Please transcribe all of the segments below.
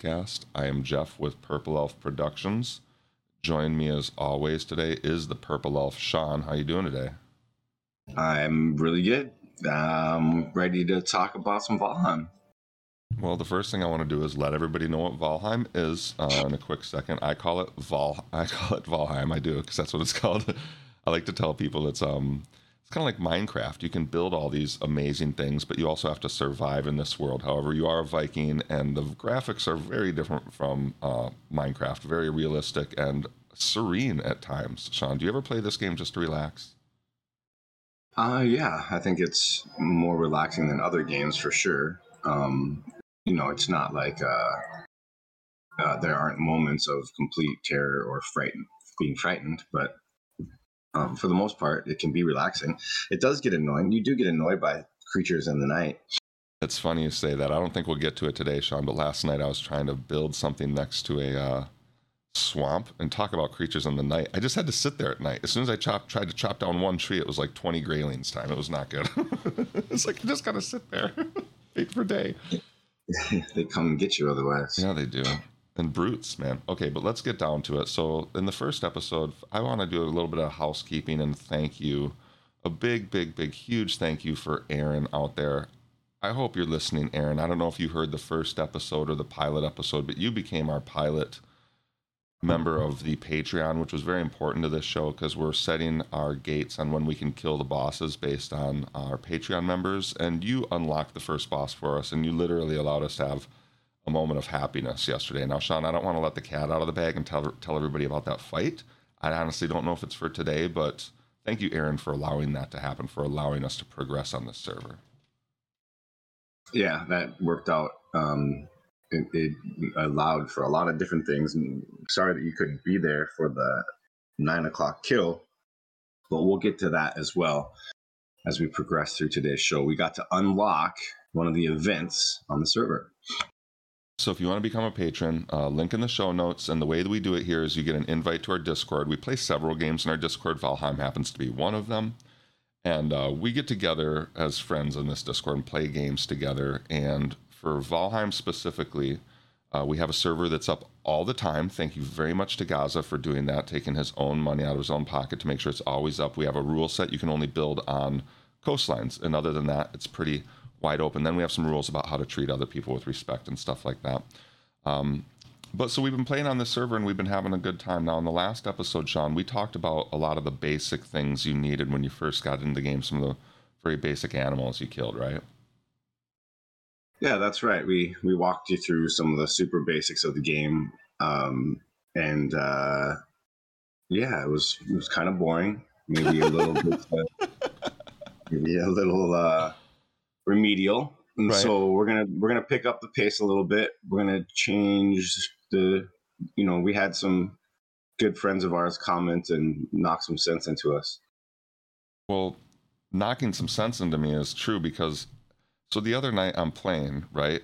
Podcast. I am Jeff with Purple Elf Productions. Join me as always today is the Purple Elf Sean. How you doing today? I'm really good. I'm ready to talk about some Valheim. Well, the first thing I want to do is let everybody know what Valheim is uh, in a quick second. I call it Val. I call it Valheim. I do because that's what it's called. I like to tell people it's um it's kind of like Minecraft. You can build all these amazing things, but you also have to survive in this world. However, you are a Viking, and the graphics are very different from uh, Minecraft. Very realistic and serene at times. Sean, do you ever play this game just to relax? Uh, yeah, I think it's more relaxing than other games for sure. Um, you know, it's not like uh, uh, there aren't moments of complete terror or frightened, being frightened, but um, for the most part, it can be relaxing. It does get annoying. You do get annoyed by creatures in the night. It's funny you say that. I don't think we'll get to it today, Sean, but last night I was trying to build something next to a uh, swamp and talk about creatures in the night. I just had to sit there at night. As soon as I chopped, tried to chop down one tree, it was like 20 greylings time. It was not good. it's like, you just got to sit there, wait for day. they come and get you otherwise. Yeah, they do. And brutes, man. Okay, but let's get down to it. So, in the first episode, I want to do a little bit of housekeeping and thank you. A big, big, big, huge thank you for Aaron out there. I hope you're listening, Aaron. I don't know if you heard the first episode or the pilot episode, but you became our pilot member of the Patreon, which was very important to this show because we're setting our gates on when we can kill the bosses based on our Patreon members. And you unlocked the first boss for us, and you literally allowed us to have a moment of happiness yesterday. Now, Sean, I don't want to let the cat out of the bag and tell tell everybody about that fight. I honestly don't know if it's for today, but thank you, Aaron, for allowing that to happen, for allowing us to progress on this server. Yeah, that worked out. Um, it, it, allowed for a lot of different things. And sorry that you couldn't be there for the nine o'clock kill, but we'll get to that as well as we progress through today's show. We got to unlock one of the events on the server. So if you want to become a patron, uh, link in the show notes. And the way that we do it here is you get an invite to our Discord. We play several games in our Discord. Valheim happens to be one of them. And uh, we get together as friends in this Discord and play games together. And for Valheim specifically, uh, we have a server that's up all the time. Thank you very much to Gaza for doing that, taking his own money out of his own pocket to make sure it's always up. We have a rule set you can only build on coastlines. And other than that, it's pretty wide open. Then we have some rules about how to treat other people with respect and stuff like that. Um, but so we've been playing on this server and we've been having a good time. Now, in the last episode, Sean, we talked about a lot of the basic things you needed when you first got into the game, some of the very basic animals you killed, right? Yeah, that's right. We we walked you through some of the super basics of the game, um, and uh, yeah, it was it was kind of boring. Maybe a little bit, uh, maybe a little uh, remedial. And right. so we're gonna we're gonna pick up the pace a little bit. We're gonna change the you know, we had some good friends of ours comment and knock some sense into us. Well, knocking some sense into me is true because so the other night I'm playing, right?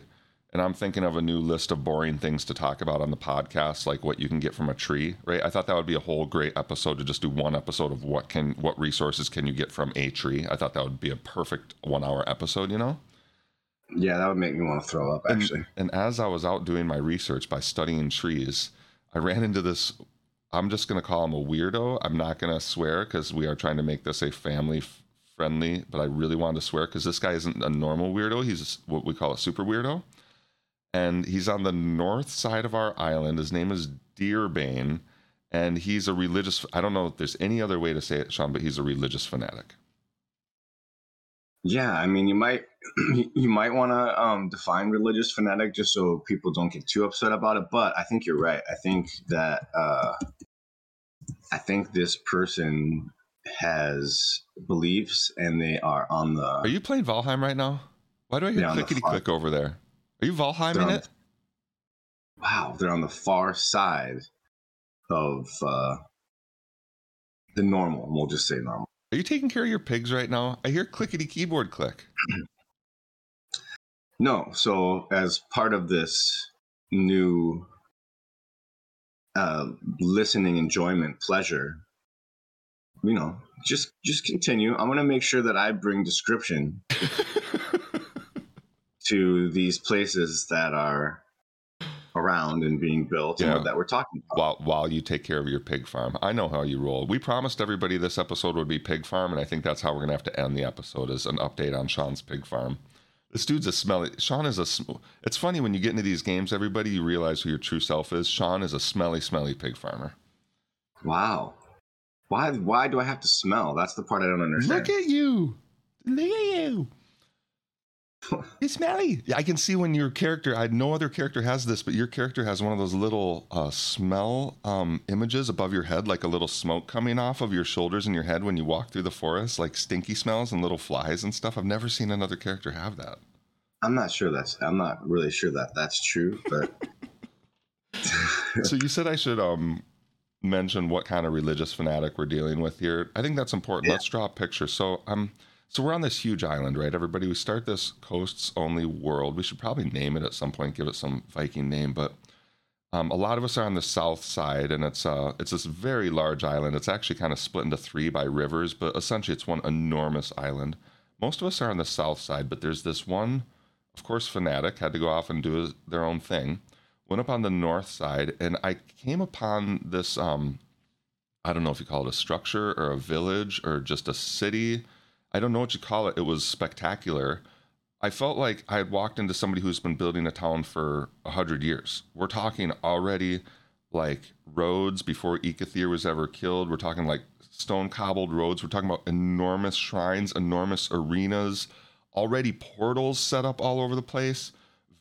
And I'm thinking of a new list of boring things to talk about on the podcast, like what you can get from a tree, right? I thought that would be a whole great episode to just do one episode of what can what resources can you get from a tree. I thought that would be a perfect one hour episode, you know? Yeah, that would make me want to throw up actually. And, and as I was out doing my research by studying trees, I ran into this I'm just going to call him a weirdo. I'm not going to swear because we are trying to make this a family friendly, but I really wanted to swear because this guy isn't a normal weirdo. He's what we call a super weirdo and he's on the north side of our island. His name is Deerbane, and he's a religious. I don't know if there's any other way to say it, Sean, but he's a religious fanatic. Yeah, I mean, you might you might want to um, define religious fanatic just so people don't get too upset about it. But I think you're right. I think that uh, I think this person has beliefs, and they are on the. Are you playing Valheim right now? Why do I hear clickety click over there? Are you Valheiming it? Wow, they're on the far side of uh, the normal. We'll just say normal. Are you taking care of your pigs right now? I hear clickety keyboard click. no. So, as part of this new uh, listening enjoyment pleasure, you know, just just continue. I'm gonna make sure that I bring description to these places that are around and being built Yeah. and that we're talking about. while while you take care of your pig farm. I know how you roll. We promised everybody this episode would be pig farm, and I think that's how we're gonna have to end the episode is an update on Sean's pig farm. This dude's a smelly. Sean is a. sm- It's funny when you get into these games, everybody you realize who your true self is. Sean is a smelly, smelly pig farmer. Wow. Why why do I have to smell? That's the part I don't understand. Look at you. Look at you. It's smelly. Yeah, I can see when your character. I no other character has this, but your character has one of those little uh, smell um, images above your head, like a little smoke coming off of your shoulders and your head when you walk through the forest, like stinky smells and little flies and stuff. I've never seen another character have that. I'm not sure that's I'm not really sure that that's true, but so you said I should um mention what kind of religious fanatic we're dealing with here. I think that's important. Yeah. Let's draw a picture. So I'm. um so we're on this huge island, right? Everybody, we start this coasts only world. We should probably name it at some point, give it some Viking name, but um, a lot of us are on the south side, and it's uh, it's this very large island. It's actually kind of split into three by rivers, but essentially it's one enormous island. Most of us are on the south side, but there's this one, of course, fanatic had to go off and do his, their own thing. Went up on the north side, and I came upon this. Um, I don't know if you call it a structure or a village or just a city. I don't know what you call it. It was spectacular. I felt like I had walked into somebody who's been building a town for a hundred years. We're talking already like roads before Eikthyr was ever killed. We're talking like stone cobbled roads. We're talking about enormous shrines, enormous arenas, already portals set up all over the place,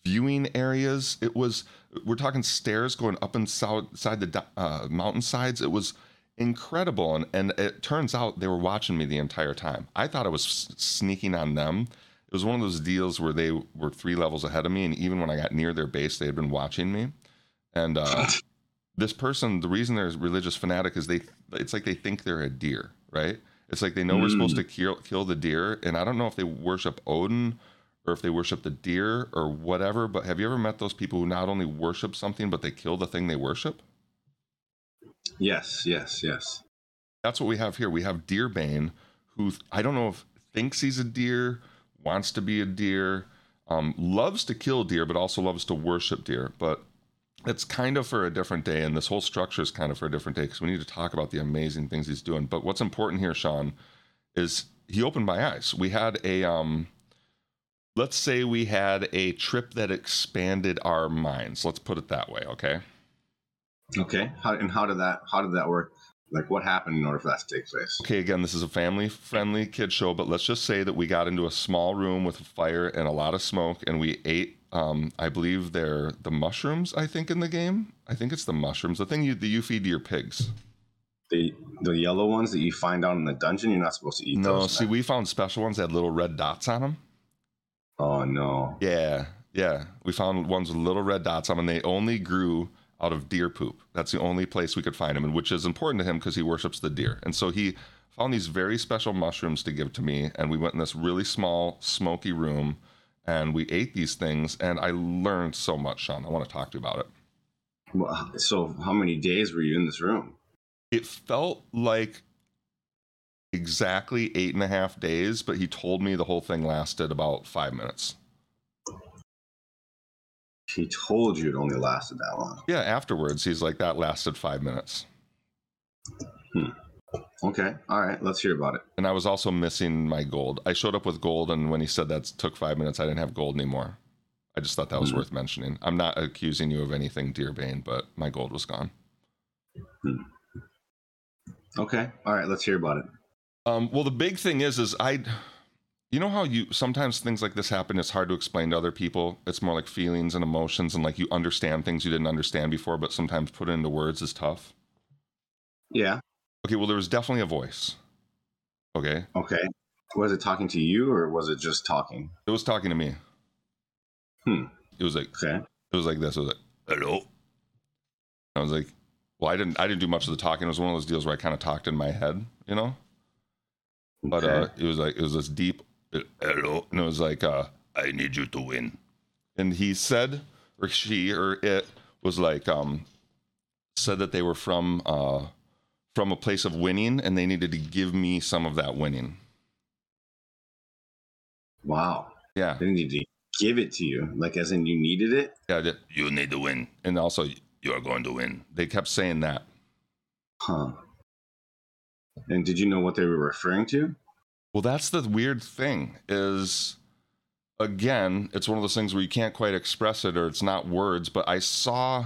viewing areas. It was, we're talking stairs going up and south side the uh, mountainsides. It was incredible. And, and it turns out they were watching me the entire time. I thought I was sneaking on them. It was one of those deals where they were three levels ahead of me. And even when I got near their base, they had been watching me. And uh, this person, the reason they're a religious fanatic is they, it's like they think they're a deer, right? It's like they know we're supposed to kill, kill the deer. And I don't know if they worship Odin or if they worship the deer or whatever. But have you ever met those people who not only worship something, but they kill the thing they worship? Yes, yes, yes. That's what we have here. We have Deerbane, who I don't know if thinks he's a deer, wants to be a deer, um, loves to kill deer, but also loves to worship deer. But it's kind of for a different day, and this whole structure is kind of for a different day because we need to talk about the amazing things he's doing. But what's important here, Sean, is he opened my eyes. We had a um, let's say we had a trip that expanded our minds. Let's put it that way, okay? Okay. How and how did that how did that work? Like what happened in order for that to take place? Okay, again, this is a family friendly kid show, but let's just say that we got into a small room with a fire and a lot of smoke, and we ate. Um, I believe they're the mushrooms. I think in the game, I think it's the mushrooms, the thing you that you feed to your pigs. The the yellow ones that you find out in the dungeon, you're not supposed to eat No, see, we found special ones that had little red dots on them. oh no. Yeah, yeah, we found ones with little red dots on them, and they only grew out of deer poop. That's the only place we could find him, and which is important to him because he worships the deer. And so he found these very special mushrooms to give to me, and we went in this really small, smoky room, and we ate these things, and I learned so much, Sean. I want to talk to you about it. Well, so how many days were you in this room? It felt like exactly eight and a half days, but he told me the whole thing lasted about five minutes. He told you it only lasted that long. Yeah, afterwards, he's like, that lasted five minutes. Hmm. Okay. All right. Let's hear about it. And I was also missing my gold. I showed up with gold, and when he said that took five minutes, I didn't have gold anymore. I just thought that was Hmm. worth mentioning. I'm not accusing you of anything, Deerbane, but my gold was gone. Hmm. Okay. All right. Let's hear about it. Um, well, the big thing is, is I, you know how you sometimes things like this happen. It's hard to explain to other people. It's more like feelings and emotions, and like you understand things you didn't understand before, but sometimes put it into words is tough. Yeah. Okay, well, there was definitely a voice. Okay, Okay. Was it talking to you or was it just talking? it was talking to me. Hmm. It was like Okay. it was like this. It was like hello. I was like, well, I didn't I didn't do much of the talking. It was one of those deals where I kind of talked in my head, you know. But Okay. uh, it was like it was this deep hello, and it was like, uh, I need you to win. And he said, or she, or it was like, um, said that they were from uh, from a place of winning, and they needed to give me some of that winning. wow. Yeah, They need to give it to you, like as in you needed it. Yeah, you need to win, and also you are going to win. They kept saying that. Huh. And did you know what they were referring to? Well, that's the weird thing is again, it's one of those things where you can't quite express it or it's not words, but I saw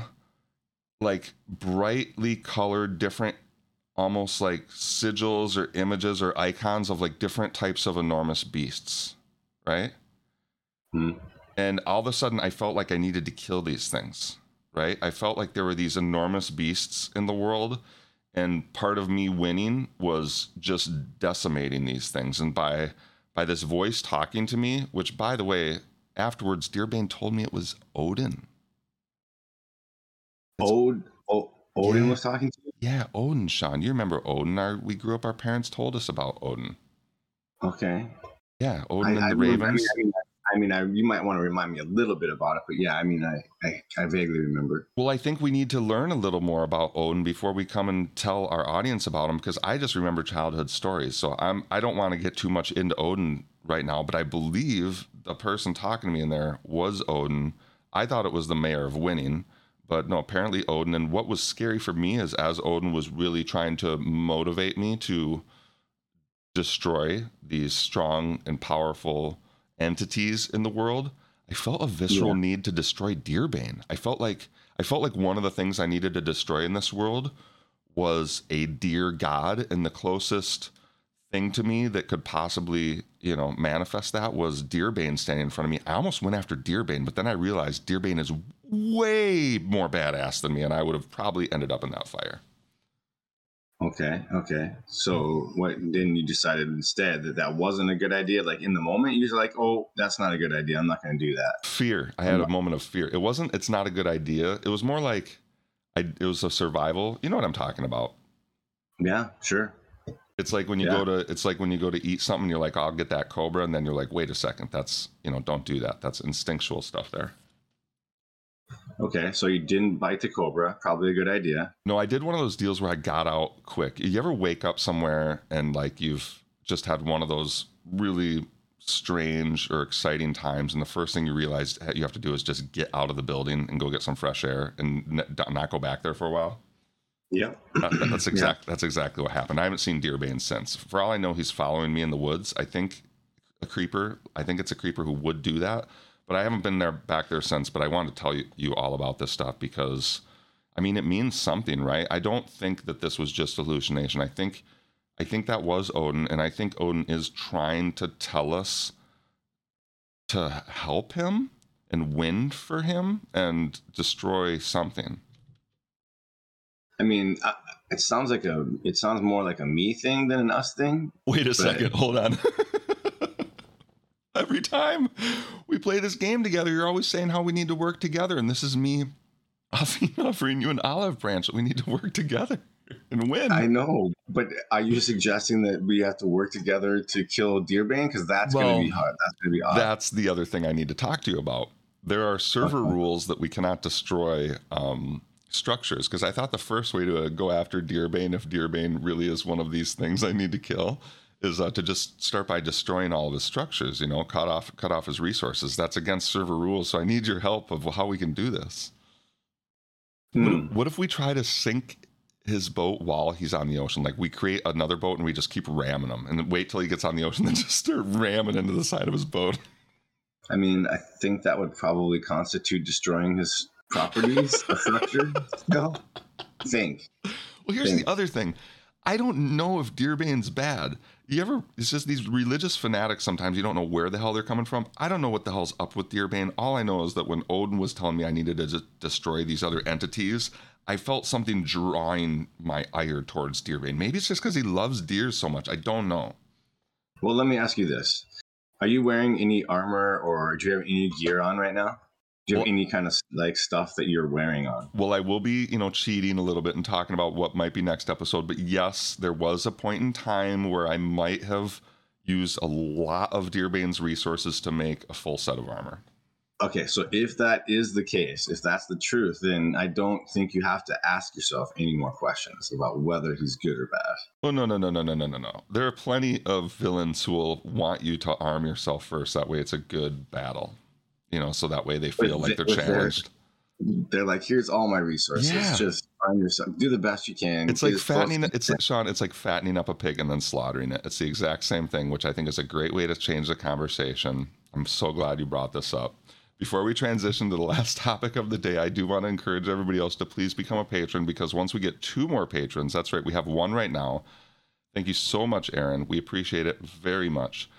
like brightly colored different almost like sigils or images or icons of like different types of enormous beasts, right? Hmm. And all of a sudden I felt like I needed to kill these things, right? I felt like there were these enormous beasts in the world and part of me winning was just decimating these things and by by this voice talking to me which by the way afterwards deerbane told me it was odin Od, o, Odin Yeah. was talking to you. yeah odin sean you remember odin our we grew up our parents told us about odin Okay. yeah odin and the remember- ravens I mean, I mean, I, you might want to remind me a little bit about it, but yeah, I mean, I, I, I vaguely remember. Well, I think we need to learn a little more about Odin before we come and tell our audience about him because I just remember childhood stories. So I'm I don't want to get too much into Odin right now, but I believe the person talking to me in there was Odin. I thought it was the mayor of winning, but no, apparently Odin. And what was scary for me is as Odin was really trying to motivate me to destroy these strong and powerful entities in the world, I felt a visceral Yeah. need to destroy Deerbane. I felt like I felt like one of the things I needed to destroy in this world was a deer god, and the closest thing to me that could possibly, you know, manifest that was Deerbane standing in front of me. I almost went after Deerbane, but then I realized Deerbane is way more badass than me, and I would have probably ended up in that fire. Okay. Okay. So mm. what, then you decided instead that that wasn't a good idea. Like in the moment, you're like, oh, that's not a good idea. I'm not going to do that. fear i had a mm. moment of fear it wasn't it's not a good idea it was more like I, it was a survival you know what i'm talking about Yeah, sure. it's like when you Yeah. go to it's like when you go to eat something you're like i'll get that cobra and then you're like wait a second that's you know don't do that that's instinctual stuff there Okay. So you didn't bite the cobra. Probably a good idea. no i did one of those deals where i got out quick you ever wake up somewhere and like you've just had one of those really strange or exciting times and the first thing you realize you have to do is just get out of the building and go get some fresh air and not go back there for a while Yep. That- that- that's exact. That's exactly what happened. I haven't seen Deerbane since. For all I know, he's following me in the woods. I think a creeper. I think it's a creeper who would do that, but I haven't been there back there since. But I wanted to tell you, you all about this stuff because, I mean, it means something, right? I don't think that this was just hallucination. I think, I think that was Odin, and I think Odin is trying to tell us to help him and win for him and destroy something. I mean, I, it sounds like a, it sounds more like a me thing than an us thing. Wait a But- second, hold on. Every time we play this game together, you're always saying how we need to work together, and this is me offering, you an olive branch that we need to work together and win. I know, but are you suggesting that we have to work together to kill Deerbane? Because that's going to be hard. That's going to be odd. That's the other thing I need to talk to you about. There are server Okay. rules that we cannot destroy um, structures because I thought the first way to uh, go after Deerbane, if Deerbane really is one of these things I need to kill, is uh, to just start by destroying all of his structures. You know, cut off cut off his resources. That's against server rules. So I need your help of how we can do this. What, Hmm. if, what if we try to sink his boat while he's on the ocean? Like we create another boat and we just keep ramming him, and wait till he gets on the ocean, then just start ramming into the side of his boat. I mean, I think that would probably constitute destroying his properties, a structure. No, think. Well, here's Thing. the other thing. I don't know if Deerbane's bad. You ever? It's just these religious fanatics. Sometimes you don't know where the hell they're coming from. I don't know what the hell's up with Deerbane. All I know is that when Odin was telling me I needed to destroy these other entities, I felt something drawing my ire towards Deerbane. Maybe it's just because he loves deer so much. I don't know. Well, let me ask you this: Are you wearing any armor, or do you have any gear on right now? Do you have any kind of like stuff that you're wearing on? Well, I will be, you know, cheating a little bit and talking about what might be next episode. But yes, there was a point in time where I might have used a lot of Deerbane's resources to make a full set of armor. Okay, so if that is the case, if that's the truth, then I don't think you have to ask yourself any more questions about whether he's good or bad. Oh no no no no no no no no! There are plenty of villains who will want you to arm yourself first. That way, it's a good battle. You know, so that way they feel With like they're the- with their- challenged. They're like, here's all my resources. Yeah. Just find yourself, do the best you can. It's like fattening. It's like Sean. It's like fattening up a pig and then slaughtering it. It's the exact same thing, which I think is a great way to change the conversation. I'm so glad you brought this up. Before we transition to the last topic of the day, I do want to encourage everybody else to please become a patron because once we get two more patrons, that's right, we have one right now. Thank you so much, Aaron. We appreciate it very much.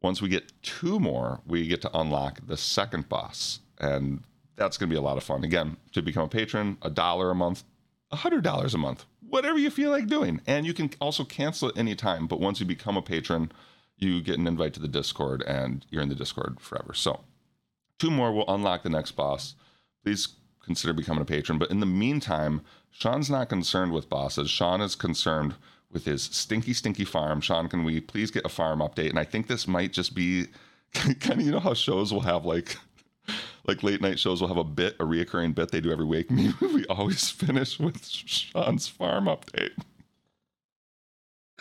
Once we get two more, we get to unlock the second boss. And that's going to be a lot of fun. Again, to become a patron, a dollar a month, a hundred dollars a month, whatever you feel like doing. And you can also cancel at any time. But once you become a patron, you get an invite to the Discord and you're in the Discord forever. So two more will unlock the next boss. Please consider becoming a patron. But in the meantime, Sean's not concerned with bosses. Sean is concerned with his stinky, stinky farm. Sean, can we please get a farm update? And I think this might just be kind of, you know, how shows will have like, like late night shows will have a bit, a reoccurring bit they do every week. Maybe we always finish with Sean's farm update.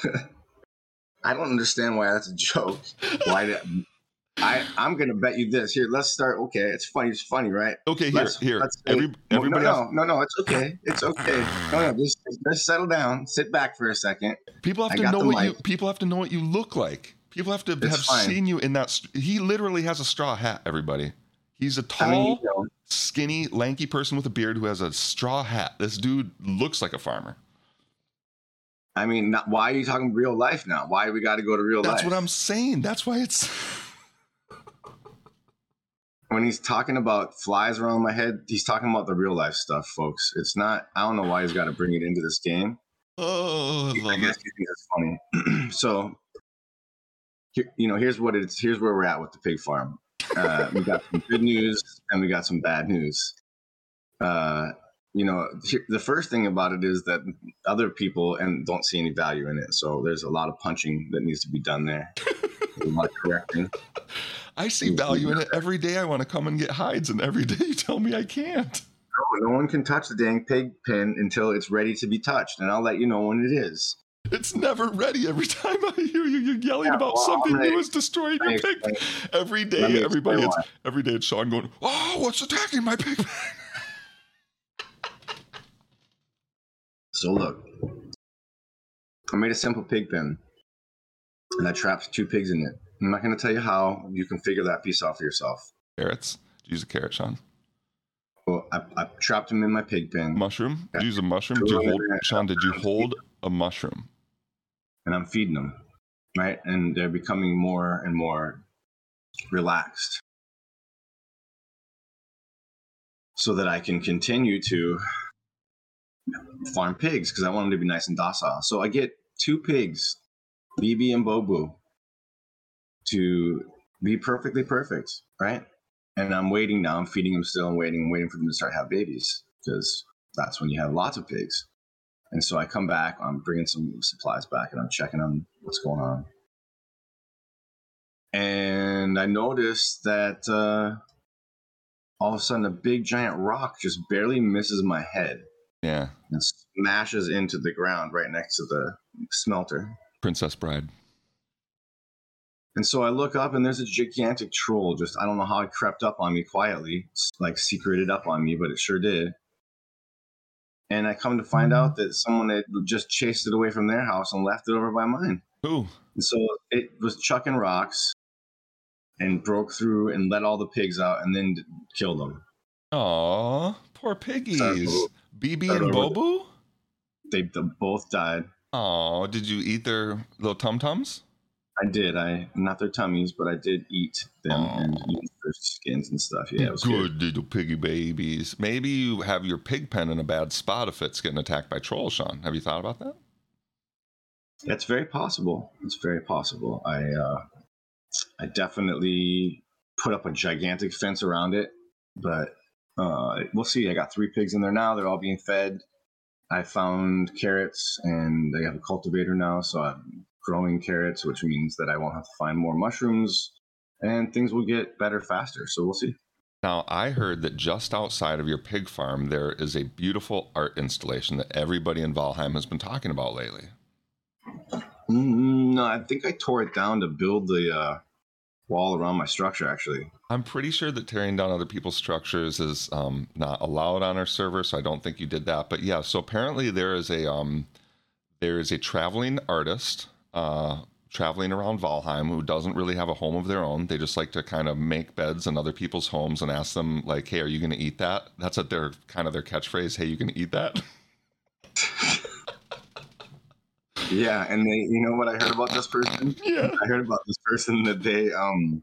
I don't understand why that's a joke. Why did I? I'm gonna bet you this. Here, let's start. Okay, it's funny. It's funny, right? Okay, here, Let's- here. let's Every, everybody no, no, no, no, it's okay. It's okay. No, no, just, just settle down. Sit back for a second. people have I to know what you people have to know what you look like. People have to It's have fine. seen you in that. He literally has a straw hat. Everybody, he's a tall, I mean, you know, skinny, lanky person with a beard who has a straw hat. This dude looks like a farmer. I mean, not, why are you talking real life now? Why we got to go to real That's life? That's what I'm saying. That's why it's. When he's talking about flies around my head, he's talking about the real life stuff, folks. It's not. I don't know why he's got to bring it into this game. Oh, I I guess it. he thinks it's funny. so, here, you know, here's what it's. Here's where we're at with the pig farm. Uh, we got some good news and we got some bad news. Uh, you know, here, the first thing about it is that other people and don't see any value in it. So there's a lot of punching that needs to be done there. lot correcting. I see value in it every day. I want to come and get hides, and every day you tell me I can't. No, no one can touch the dang pig pen until it's ready to be touched, and I'll let you know when it is. It's never ready. Every time I hear you, you're yelling Yeah, about well, something gonna- new is destroying your pig. Every day, everybody, it's, every day it's Sean going, "Oh, what's attacking my pig?" Pen? So look, I made a simple pig pen, and I trapped two pigs in it. I'm not going to tell you how. You can figure that piece out for yourself. Carrots. Did you use a carrot, Sean? Well, I, I trapped them in my pig pen, Mushroom. Did you use a mushroom? Did you hold, Sean? Did you hold a mushroom? and I'm feeding them, right? And they're becoming more and more relaxed, so that I can continue to farm pigs because I want them to be nice and docile. So I get two pigs, BB and Bobu, to be perfectly perfect, right? And I'm waiting now. I'm feeding them still. I'm waiting, waiting for them to start have babies because that's when you have lots of pigs. And so I come back. I'm bringing some supplies back, and I'm checking on what's going on. And I noticed that uh, all of a sudden a big giant rock just barely misses my head Yeah, and smashes into the ground right next to the smelter. Princess Bride. And so I look up and there's a gigantic troll. Just I don't know how it crept up on me quietly, like secreted up on me, but it sure did. And I come to find out that someone had just chased it away from their house and left it over by mine. Ooh, And so it was chucking rocks and broke through and let all the pigs out and then killed them. aw, poor piggies. Sorry, BB Start and. Bobu. They, they both died. Aw, did you eat their little tum tums? I did. I not their tummies, but I did eat them and eat their skins and stuff. Yeah, it was good. Good little piggy babies. Maybe you have your pig pen in a bad spot if it's getting attacked by trolls, Sean. Have you thought about that? That's very possible. It's very possible. I uh, I definitely put up a gigantic fence around it, but uh, we'll see. I got three pigs in there now. They're all being fed. I found carrots, and I have a cultivator now, so I'm growing carrots, which means that I won't have to find more mushrooms, and things will get better faster. So we'll see. Now, I heard that just outside of your pig farm, there is a beautiful art installation that everybody in Valheim has been talking about lately. Mm, no, I think I tore it down to build the uh, wall around my structure. Actually, I'm pretty sure that tearing down other people's structures is um, not allowed on our server, so I don't think you did that. But yeah, so apparently there is a um, there is a traveling artist uh, traveling around Valheim who doesn't really have a home of their own. They just like to kind of make beds in other people's homes and ask them like, "Hey, are you going to eat that?" That's what their kind of their catchphrase. Hey, you going to eat that? Yeah, and they, you know what I heard about this person? yeah. I heard about this person that they, um,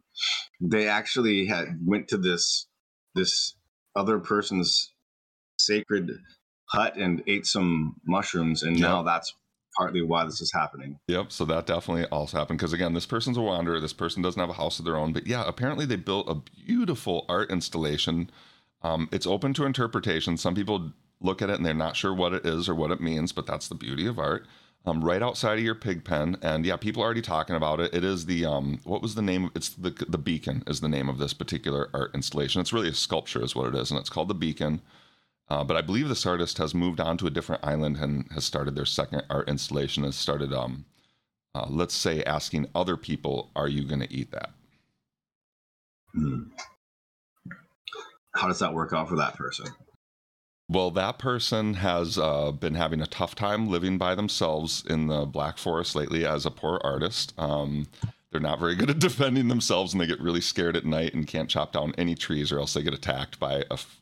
they actually had went to this this other person's sacred hut and ate some mushrooms, and Yeah. now that's partly why this is happening. Yep. So that definitely also happened because again, this person's a wanderer. This person doesn't have a house of their own. But yeah, apparently they built a beautiful art installation. Um, it's open to interpretation. Some people look at it and they're not sure what it is or what it means, but that's the beauty of art. Um, right outside of your pig pen, and yeah, people are already talking about it. It is the um, what was the name? Of it's the the beacon is the name of this particular art installation. It's really a sculpture, is what it is, and it's called the beacon. Uh, but I believe this artist has moved on to a different island and has started their second art installation. Has started, um, uh, let's say, asking other people, "Are you going to eat that?" Hmm. How does that work out for that person? Well, that person has uh, been having a tough time living by themselves in the Black Forest lately as a poor artist. Um, they're not very good at defending themselves and they get really scared at night and can't chop down any trees or else they get attacked by a, f-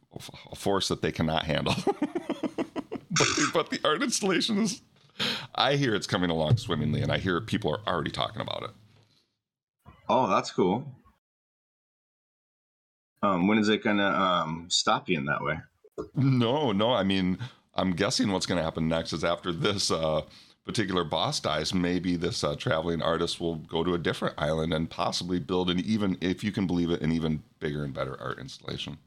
a force that they cannot handle. but, the, but the art installation is, I hear it's coming along swimmingly and I hear people are already talking about it. Oh, that's cool. Um, when is it gonna um, stop in that way? No, no. I mean, I'm guessing what's going to happen next is after this uh, particular boss dies, maybe this uh, traveling artist will go to a different island and possibly build an even, if you can believe it, an even bigger and better art installation.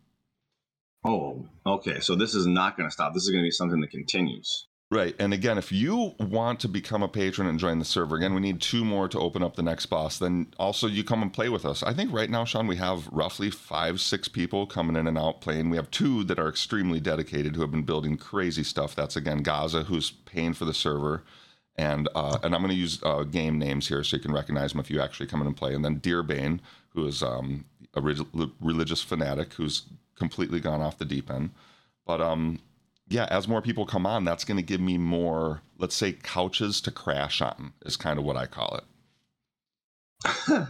Oh, okay. So this is not going to stop. This is going to be something that continues. Right. And again, if you want to become a patron and join the server, again, we need two more to open up the next boss. Then also you come and play with us. I think right now, Sean, we have roughly five, six people coming in and out playing. We have two that are extremely dedicated who have been building crazy stuff. That's again Gaza, who's paying for the server. And uh, and I'm going to use uh, game names here so you can recognize them if you actually come in and play. And then Deerbane, who is um, a re- religious fanatic who's completely gone off the deep end. But um, yeah, as more people come on, that's going to give me more, let's say, couches to crash on, is kind of what I call it.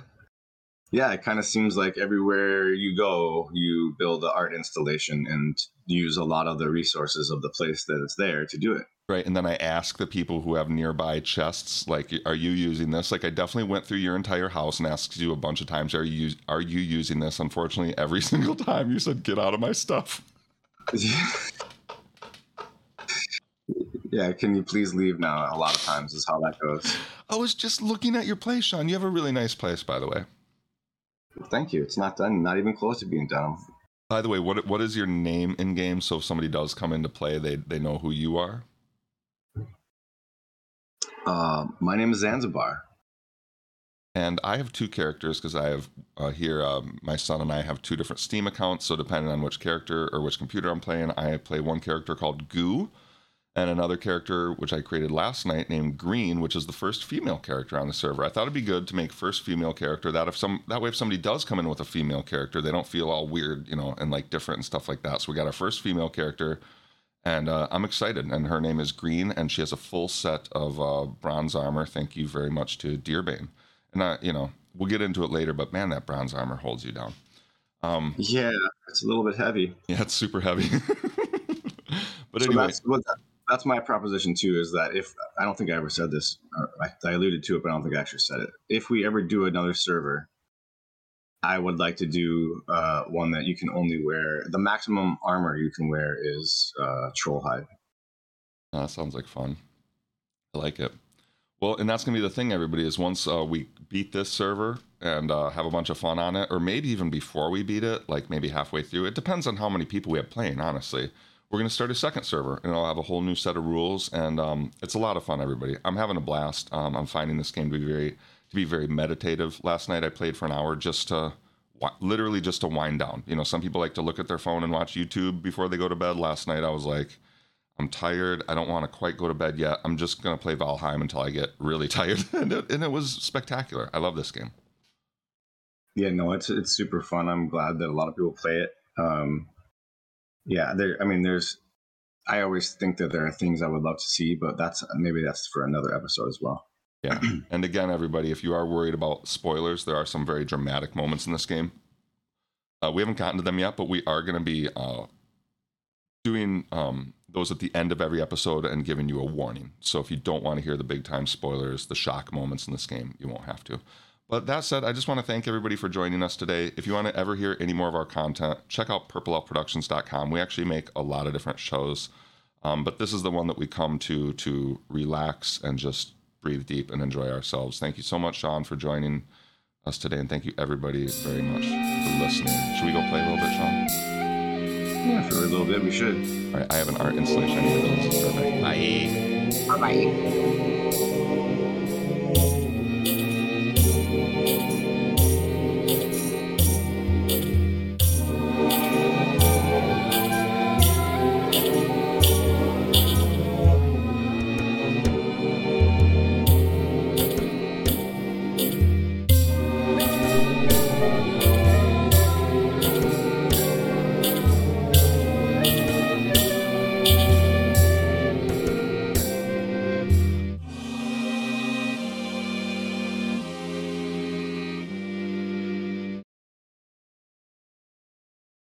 yeah, it kind of seems like everywhere you go, you build an art installation and use a lot of the resources of the place that it's there to do it. Right. And then I ask the people who have nearby chests, like, are you using this? Like, I definitely went through your entire house and asked you a bunch of times, are you, are you using this? Unfortunately, every single time you said, get out of my stuff. yeah, can you please leave now? A lot of times is how that goes. I was just looking at your place, Sean. You have a really nice place, by the way. Thank you. It's not done, not even close to being done. By the way, what what is your name in game? So if somebody does come into play, they they know who you are. Uh, my name is Zanzibar. And I have two characters because I have uh, here um, my son and I have two different Steam accounts. So depending on which character or which computer I'm playing, I play one character called Goo, and another character which I created last night named Green, which is the first female character on the server. I thought it'd be good to make first female character that if some that way if somebody does come in with a female character, they don't feel all weird, you know, and like different and stuff like that. So we got our first female character, and uh, I'm excited. And her name is Green, and she has a full set of uh, bronze armor. Thank you very much to Deerbane. And uh, you know, we'll get into it later, but man, that bronze armor holds you down. Um, Yeah, it's a little bit heavy. yeah, it's super heavy. but So anyway, that's what that's my proposition too. Is that if I don't think I ever said this, or I, I alluded to it, but I don't think I actually said it. If we ever do another server, I would like to do uh, one that you can only wear. The maximum armor you can wear is uh, troll hide. Uh, that sounds like fun. I like it. Well, and that's gonna be the thing, everybody. Is once uh, we beat this server and uh, have a bunch of fun on it, or maybe even before we beat it, like maybe halfway through. It depends on how many people we have playing. Honestly, we're gonna start a second server, and it'll have a whole new set of rules, and um, it's a lot of fun. Everybody, I'm having a blast. Um, I'm finding this game to be very to be very meditative. Last night I played for an hour just to literally just to wind down. You know, some people like to look at their phone and watch YouTube before they go to bed. Last night I was like. I'm tired. I don't want to quite go to bed yet. I'm just going to play Valheim until I get really tired. and, it, and it was spectacular. I love this game. Yeah, no, it's it's super fun. I'm glad that a lot of people play it. Um, yeah, there. I mean, there's. I always think that there are things I would love to see, but that's maybe that's for another episode as well. Yeah, and again, everybody, if you are worried about spoilers, there are some very dramatic moments in this game. Uh, we haven't gotten to them yet, but we are going to be uh, doing um, those at the end of every episode and giving you a warning. So if you don't want to hear the big time spoilers, the shock moments in this game, you won't have to. But that said, I just want to thank everybody for joining us today. If you want to ever hear any more of our content, check out purpleelfproductions.com. We actually make a lot of different shows, um, but this is the one that we come to to relax and just breathe deep and enjoy ourselves. Thank you so much, Sean, for joining us today, and thank you everybody very much for listening. Should we go play a little bit, Sean? Yeah, for a little bit we should. All right, I have an art installation I need to build. So start back. Bye. Bye bye.